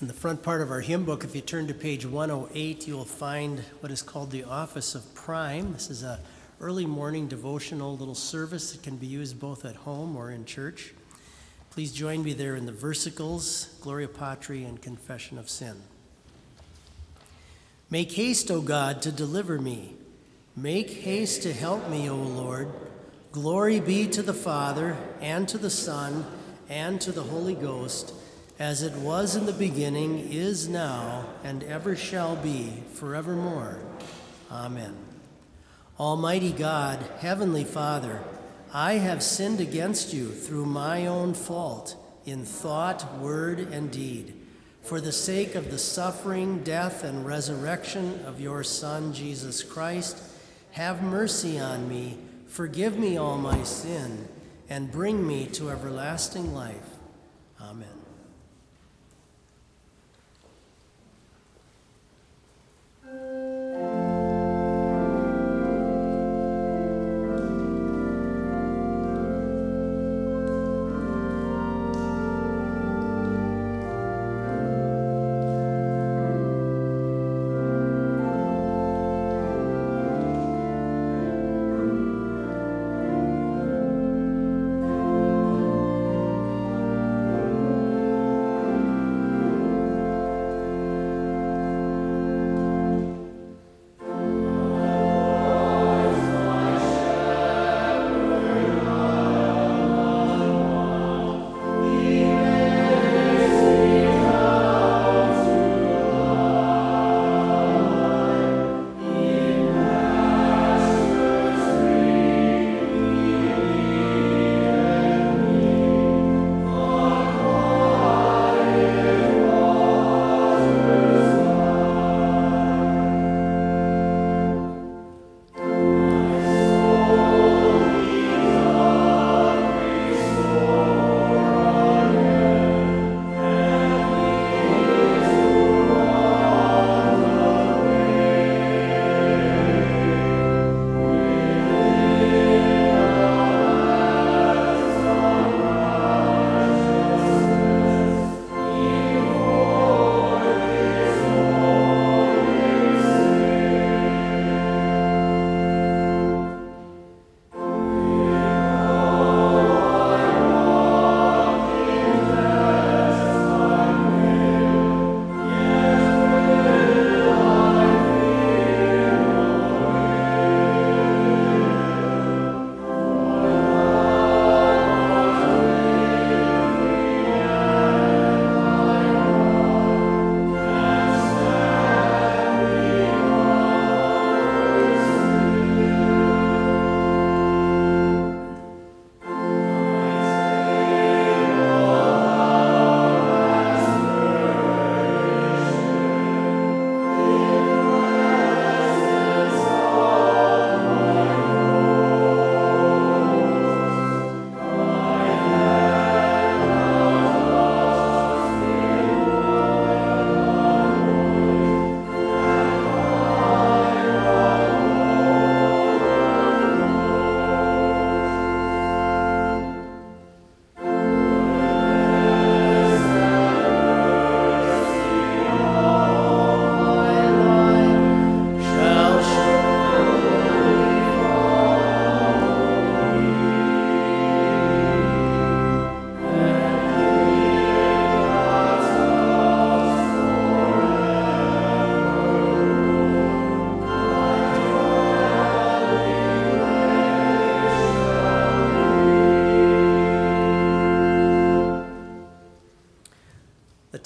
In the front part of our hymn book, if you turn to page 108, you will find what is called the Office of Prime. This is a early morning devotional little service that can be used both at home or in church. Please join me there in the versicles, Gloria Patri, and Confession of Sin. Make haste, O God, to deliver me. Make haste to help me, O Lord. Glory be to the Father, and to the Son, and to the Holy Ghost as it was in the beginning, is now, and ever shall be, forevermore. Amen. Almighty God, Heavenly Father, I have sinned against you through my own fault in thought, word, and deed. For the sake of the suffering, death, and resurrection of your Son, Jesus Christ, have mercy on me, forgive me all my sin, and bring me to everlasting life. Amen.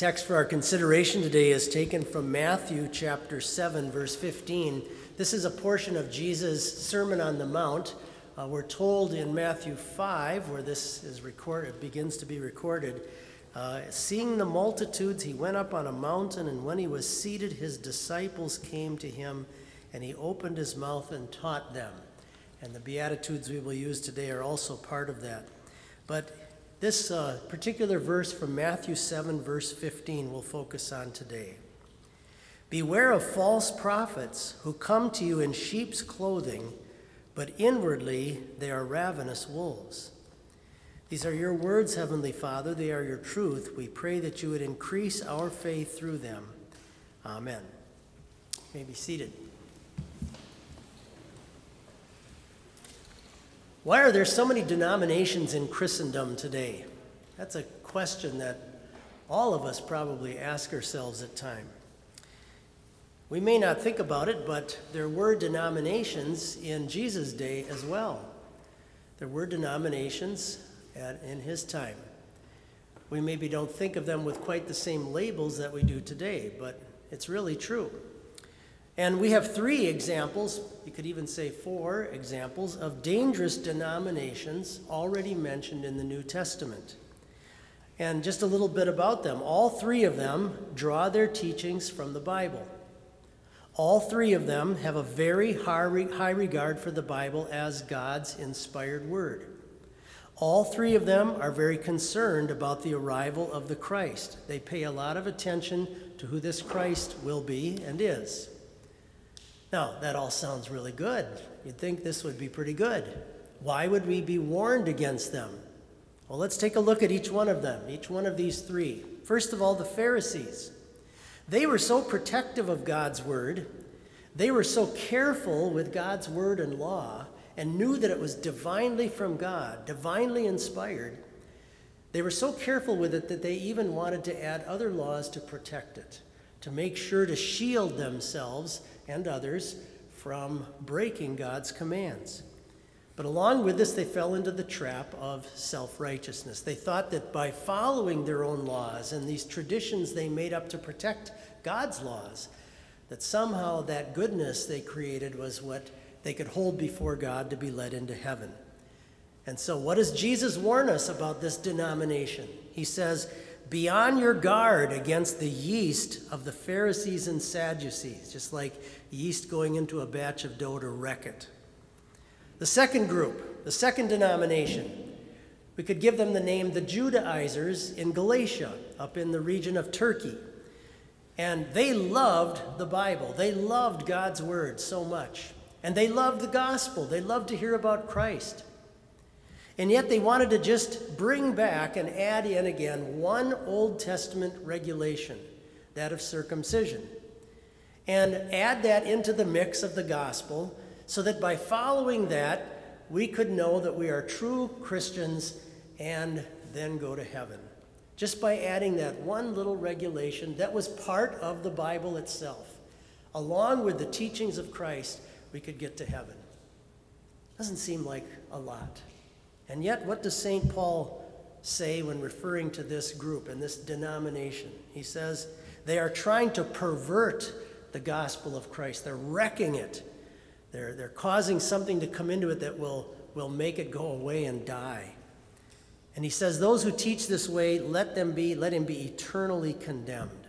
Text for our consideration today is taken from Matthew chapter 7, verse 15. This is a portion of Jesus' Sermon on the Mount. Uh, we're told in Matthew 5, where this is recorded, begins to be recorded. Uh, seeing the multitudes, he went up on a mountain, and when he was seated, his disciples came to him, and he opened his mouth and taught them. And the Beatitudes we will use today are also part of that. But this uh, particular verse from Matthew 7, verse 15, we'll focus on today. Beware of false prophets who come to you in sheep's clothing, but inwardly they are ravenous wolves. These are your words, Heavenly Father. They are your truth. We pray that you would increase our faith through them. Amen. You may be seated. Why are there so many denominations in Christendom today? That's a question that all of us probably ask ourselves at times. We may not think about it, but there were denominations in Jesus' day as well. There were denominations at, in his time. We maybe don't think of them with quite the same labels that we do today, but it's really true. And we have three examples, you could even say four examples, of dangerous denominations already mentioned in the New Testament. And just a little bit about them. All three of them draw their teachings from the Bible. All three of them have a very high regard for the Bible as God's inspired word. All three of them are very concerned about the arrival of the Christ. They pay a lot of attention to who this Christ will be and is. Now, that all sounds really good. You'd think this would be pretty good. Why would we be warned against them? Well, let's take a look at each one of them, each one of these three. First of all, the Pharisees. They were so protective of God's word, they were so careful with God's word and law and knew that it was divinely from God, divinely inspired, they were so careful with it that they even wanted to add other laws to protect it, to make sure to shield themselves and others from breaking God's commands. But along with this, they fell into the trap of self righteousness. They thought that by following their own laws and these traditions they made up to protect God's laws, that somehow that goodness they created was what they could hold before God to be led into heaven. And so, what does Jesus warn us about this denomination? He says, Be on your guard against the yeast of the Pharisees and Sadducees, just like yeast going into a batch of dough to wreck it. The second group, the second denomination, we could give them the name the Judaizers in Galatia, up in the region of Turkey. And they loved the Bible, they loved God's word so much. And they loved the gospel, they loved to hear about Christ. And yet they wanted to just bring back and add in again one Old Testament regulation, that of circumcision, and add that into the mix of the gospel so that by following that, we could know that we are true Christians and then go to heaven. Just by adding that one little regulation that was part of the Bible itself, along with the teachings of Christ we could get to heaven. Doesn't seem like a lot. And yet, what does St. Paul say when referring to this group and this denomination? He says they are trying to pervert the gospel of Christ, they're wrecking it. They're, they're causing something to come into it that will, will make it go away and die. And he says, Those who teach this way, let them be, let him be eternally condemned.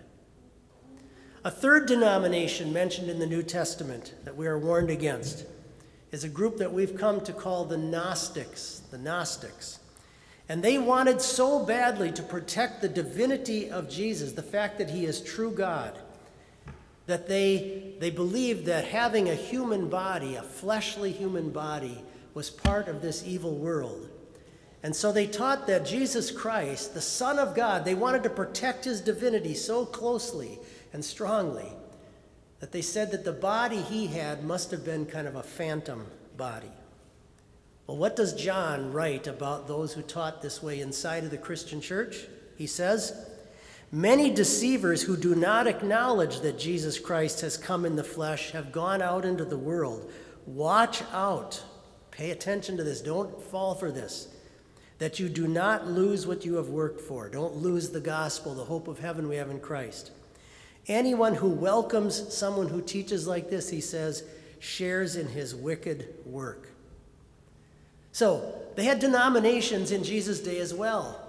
A third denomination mentioned in the New Testament that we are warned against is a group that we've come to call the Gnostics. The Gnostics. And they wanted so badly to protect the divinity of Jesus, the fact that he is true God, that they, they believed that having a human body, a fleshly human body, was part of this evil world. And so they taught that Jesus Christ, the Son of God, they wanted to protect his divinity so closely and strongly that they said that the body he had must have been kind of a phantom body. Well, what does John write about those who taught this way inside of the Christian church? He says, Many deceivers who do not acknowledge that Jesus Christ has come in the flesh have gone out into the world. Watch out. Pay attention to this. Don't fall for this. That you do not lose what you have worked for. Don't lose the gospel, the hope of heaven we have in Christ. Anyone who welcomes someone who teaches like this, he says, shares in his wicked work. So, they had denominations in Jesus' day as well.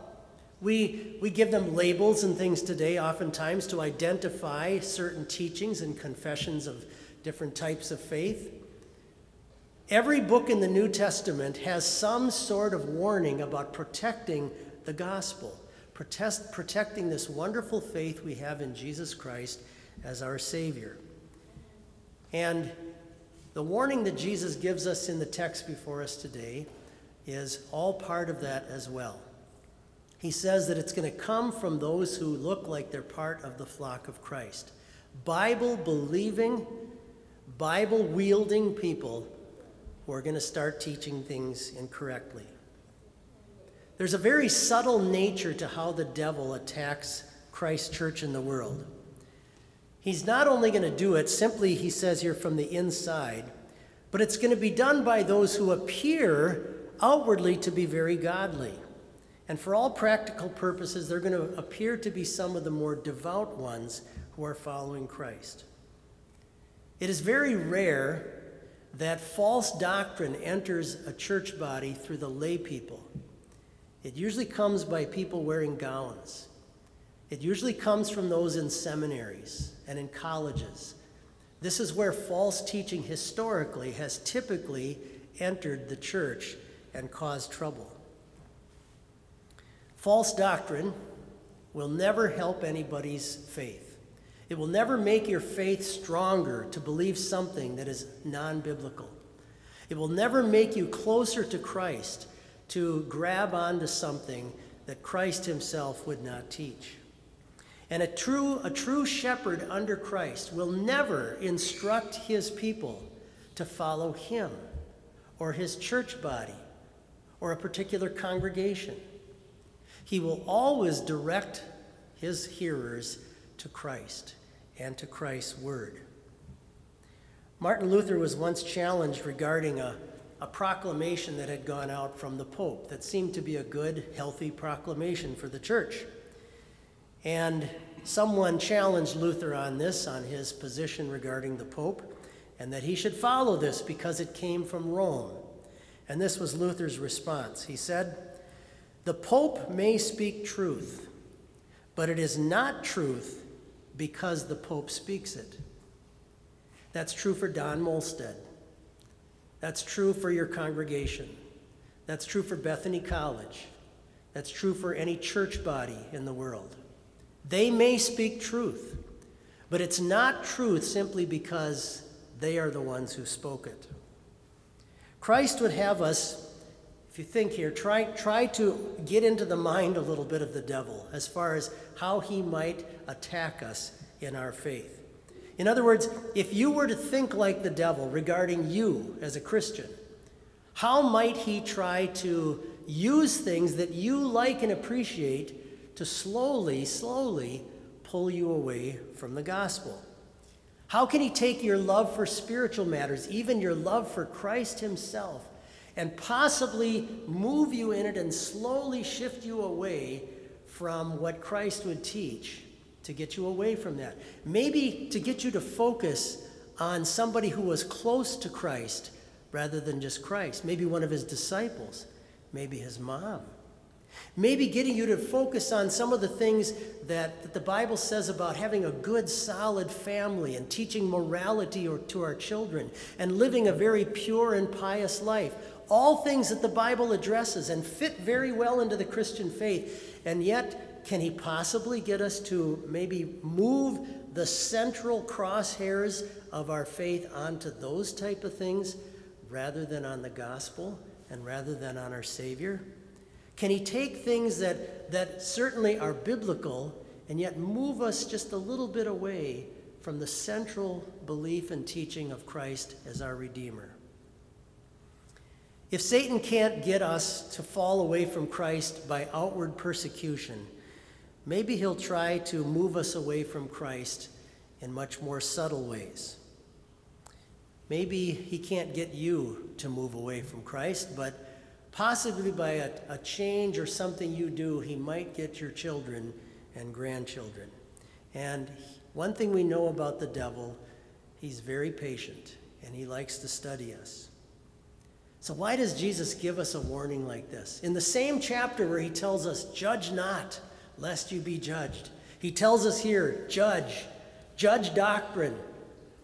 We, we give them labels and things today, oftentimes, to identify certain teachings and confessions of different types of faith. Every book in the New Testament has some sort of warning about protecting the gospel protest, protecting this wonderful faith we have in Jesus Christ as our Savior. And the warning that Jesus gives us in the text before us today is all part of that as well. He says that it's going to come from those who look like they're part of the flock of Christ. Bible believing, Bible wielding people who are going to start teaching things incorrectly. There's a very subtle nature to how the devil attacks Christ's church in the world. He's not only going to do it simply, he says here, from the inside, but it's going to be done by those who appear outwardly to be very godly. And for all practical purposes, they're going to appear to be some of the more devout ones who are following Christ. It is very rare that false doctrine enters a church body through the lay people. It usually comes by people wearing gowns. It usually comes from those in seminaries and in colleges. This is where false teaching historically has typically entered the church and caused trouble. False doctrine will never help anybody's faith. It will never make your faith stronger to believe something that is non biblical. It will never make you closer to Christ to grab onto something that Christ himself would not teach. And a true, a true shepherd under Christ will never instruct his people to follow him or his church body or a particular congregation. He will always direct his hearers to Christ and to Christ's word. Martin Luther was once challenged regarding a, a proclamation that had gone out from the Pope that seemed to be a good, healthy proclamation for the church. And someone challenged Luther on this, on his position regarding the Pope, and that he should follow this because it came from Rome. And this was Luther's response. He said, The Pope may speak truth, but it is not truth because the Pope speaks it. That's true for Don Moldstad. That's true for your congregation. That's true for Bethany College. That's true for any church body in the world. They may speak truth, but it's not truth simply because they are the ones who spoke it. Christ would have us, if you think here, try, try to get into the mind a little bit of the devil as far as how he might attack us in our faith. In other words, if you were to think like the devil regarding you as a Christian, how might he try to use things that you like and appreciate to slowly, slowly pull you away from the gospel? How can he take your love for spiritual matters, even your love for Christ himself, and possibly move you in it and slowly shift you away from what Christ would teach to get you away from that. Maybe to get you to focus on somebody who was close to Christ rather than just Christ. Maybe one of his disciples, maybe his mom. Maybe getting you to focus on some of the things that, that the Bible says about having a good, solid family and teaching morality or, to our children and living a very pure and pious life. All things that the Bible addresses and fit very well into the Christian faith. And yet, can he possibly get us to maybe move the central crosshairs of our faith onto those type of things rather than on the gospel and rather than on our Savior? Can he take things that, that certainly are biblical and yet move us just a little bit away from the central belief and teaching of Christ as our Redeemer? If Satan can't get us to fall away from Christ by outward persecution, maybe he'll try to move us away from Christ in much more subtle ways. Maybe he can't get you to move away from Christ, but possibly by a, a, change or something you do, he might get your children and grandchildren. And one thing we know about the devil, he's very patient and he likes to study us. So, why does Jesus give us a warning like this? In the same chapter where he tells us, Judge not lest you be judged. He tells us here, judge, judge doctrine.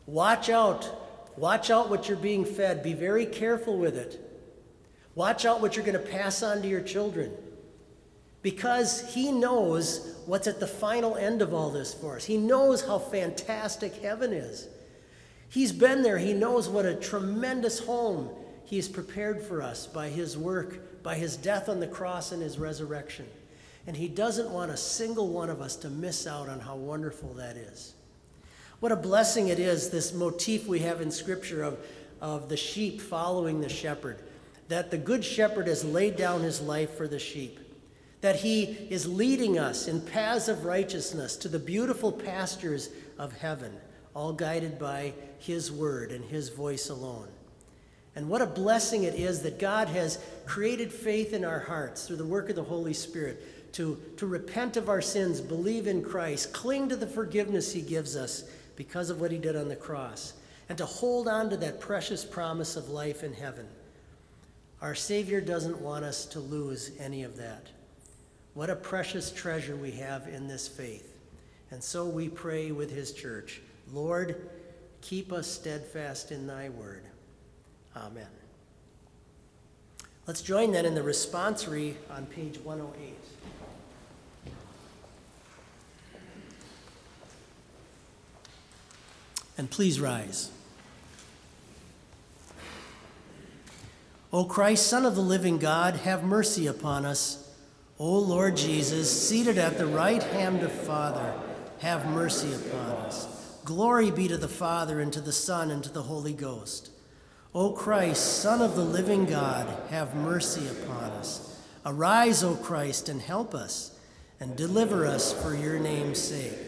Watch out. Watch out what you're being fed. Be very careful with it. Watch out what you're going to pass on to your children. Because he knows what's at the final end of all this for us. He knows how fantastic heaven is. He's been there. He knows what a tremendous home He's prepared for us by His work, by His death on the cross and His resurrection. And He doesn't want a single one of us to miss out on how wonderful that is. What a blessing it is, this motif we have in Scripture of, of the sheep following the shepherd, that the Good Shepherd has laid down his life for the sheep, that he is leading us in paths of righteousness to the beautiful pastures of heaven, all guided by his word and his voice alone. And what a blessing it is that God has created faith in our hearts through the work of the Holy Spirit to, to repent of our sins, believe in Christ, cling to the forgiveness he gives us because of what he did on the cross, and to hold on to that precious promise of life in heaven. Our Savior doesn't want us to lose any of that. What a precious treasure we have in this faith. And so we pray with his church Lord, keep us steadfast in thy word. Amen. Let's join then in the responsory on page 108. And please rise. O Christ, Son of the living God, have mercy upon us. O Lord Jesus, seated at the right hand of Father, have mercy upon us. Glory be to the Father, and to the Son, and to the Holy Ghost. O Christ, Son of the living God, have mercy upon us. Arise, O Christ, and help us, and deliver us for your name's sake.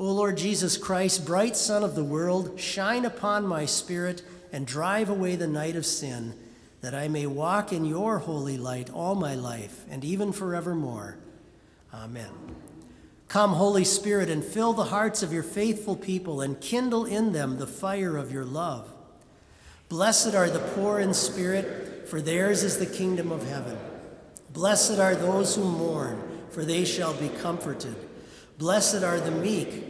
O Lord Jesus Christ, bright Sun of the world, shine upon my spirit and drive away the night of sin, that I may walk in your holy light all my life and even forevermore. Amen. Come, Holy Spirit, and fill the hearts of your faithful people and kindle in them the fire of your love. Blessed are the poor in spirit, for theirs is the kingdom of heaven. Blessed are those who mourn, for they shall be comforted. Blessed are the meek,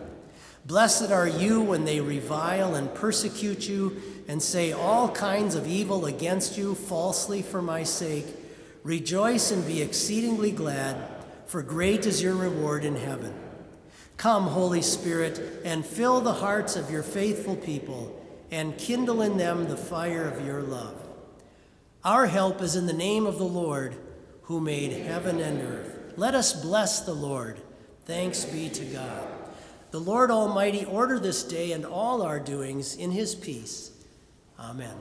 Blessed are you when they revile and persecute you and say all kinds of evil against you falsely for my sake. Rejoice and be exceedingly glad, for great is your reward in heaven. Come, Holy Spirit, and fill the hearts of your faithful people and kindle in them the fire of your love. Our help is in the name of the Lord, who made heaven and earth. Let us bless the Lord. Thanks be to God. The Lord Almighty order this day and all our doings in his peace. Amen.